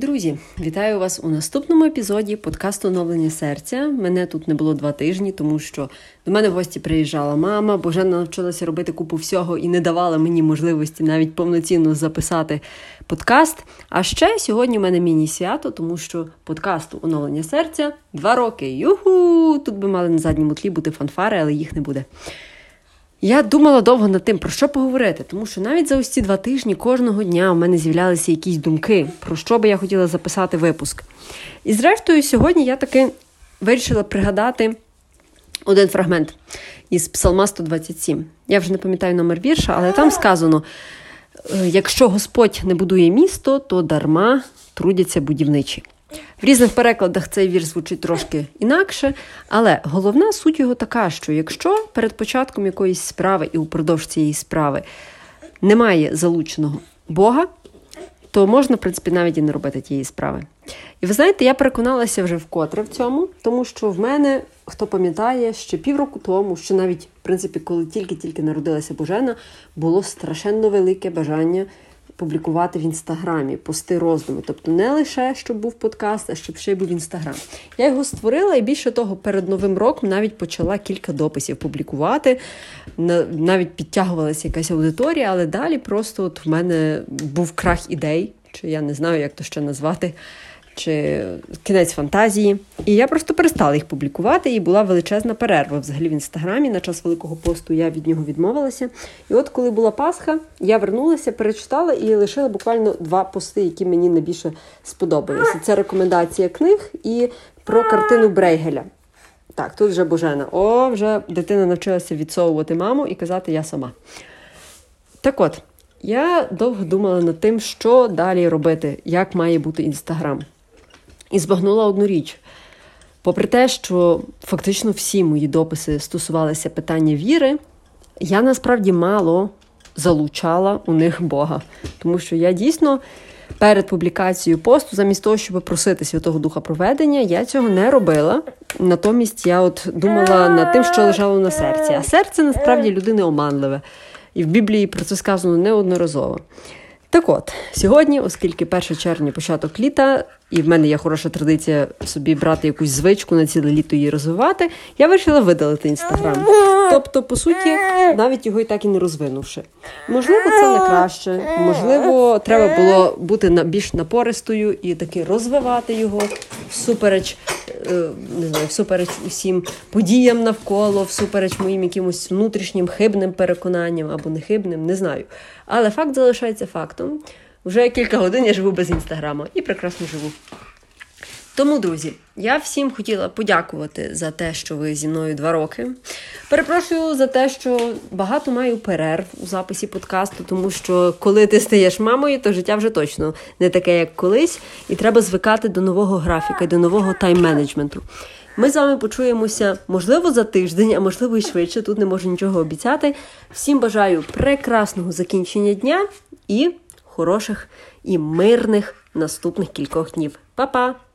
друзі! Вітаю вас у наступному епізоді подкасту Оновлення серця. Мене тут не було два тижні, тому що до мене в гості приїжджала мама, бо вже навчилася робити купу всього і не давала мені можливості навіть повноцінно записати подкаст. А ще сьогодні у мене міні-свято, тому що подкасту Оновлення серця два роки. Юху! Тут би мали на задньому тлі бути фанфари, але їх не буде. Я думала довго над тим, про що поговорити, тому що навіть за ось ці два тижні кожного дня у мене з'являлися якісь думки, про що би я хотіла записати випуск. І зрештою, сьогодні я таки вирішила пригадати один фрагмент із Псалма 127. Я вже не пам'ятаю номер вірша, але там сказано: «Е, якщо Господь не будує місто, то дарма трудяться будівничі. В різних перекладах цей вірш звучить трошки інакше, але головна суть його така, що якщо перед початком якоїсь справи і упродовж цієї справи немає залученого Бога, то можна, в принципі, навіть і не робити тієї справи. І ви знаєте, я переконалася вже вкотре в цьому, тому що в мене, хто пам'ятає, ще півроку тому, що навіть, в принципі, коли тільки-тільки народилася Божена, було страшенно велике бажання публікувати в інстаграмі пости роздуми. Тобто не лише щоб був подкаст, а щоб ще й був інстаграм. Я його створила і більше того, перед новим роком навіть почала кілька дописів публікувати. Навіть підтягувалася якась аудиторія, але далі просто от в мене був крах ідей, чи я не знаю, як то ще назвати чи кінець фантазії. І я просто перестала їх публікувати, і була величезна перерва взагалі в інстаграмі. На час Великого посту я від нього відмовилася. І от коли була Пасха, я вернулася, перечитала і лишила буквально два пости, які мені найбільше сподобалися. Це рекомендація книг і про картину Брейгеля. Так, тут вже Божена. О, вже дитина навчилася відсовувати маму і казати я сама. Так от, я довго думала над тим, що далі робити, як має бути інстаграм і збагнула одну річ. Попри те, що фактично всі мої дописи стосувалися питання віри, я насправді мало залучала у них Бога. Тому що я дійсно перед публікацією посту, замість того, щоб просити Святого Духа проведення, я цього не робила. Натомість я от думала над тим, що лежало на серці. А серце насправді людини оманливе. І в Біблії про це сказано неодноразово. Так от, сьогодні, оскільки 1 червня початок літа, і в мене є хороша традиція собі брати якусь звичку на ціле літо її розвивати, я вирішила видалити інстаграм. Тобто, по суті, навіть його і так і не розвинувши. Можливо, це не краще, можливо, треба було бути більш напористою і таки розвивати його всупереч, не знаю, всупереч усім подіям навколо, всупереч моїм якимось внутрішнім хибним переконанням або нехибним, не знаю. Але факт залишається фактом. Вже кілька годин я живу без інстаграма і прекрасно живу. Тому, друзі, я всім хотіла подякувати за те, що ви зі мною два роки. Перепрошую за те, що багато маю перерв у записі подкасту, тому що коли ти стаєш мамою, то життя вже точно не таке, як колись, і треба звикати до нового графіка, до нового тайм-менеджменту. Ми з вами почуємося, можливо, за тиждень, а можливо і швидше. Тут не можу нічого обіцяти. Всім бажаю прекрасного закінчення дня і хороших і мирних наступних кількох днів. Па-па!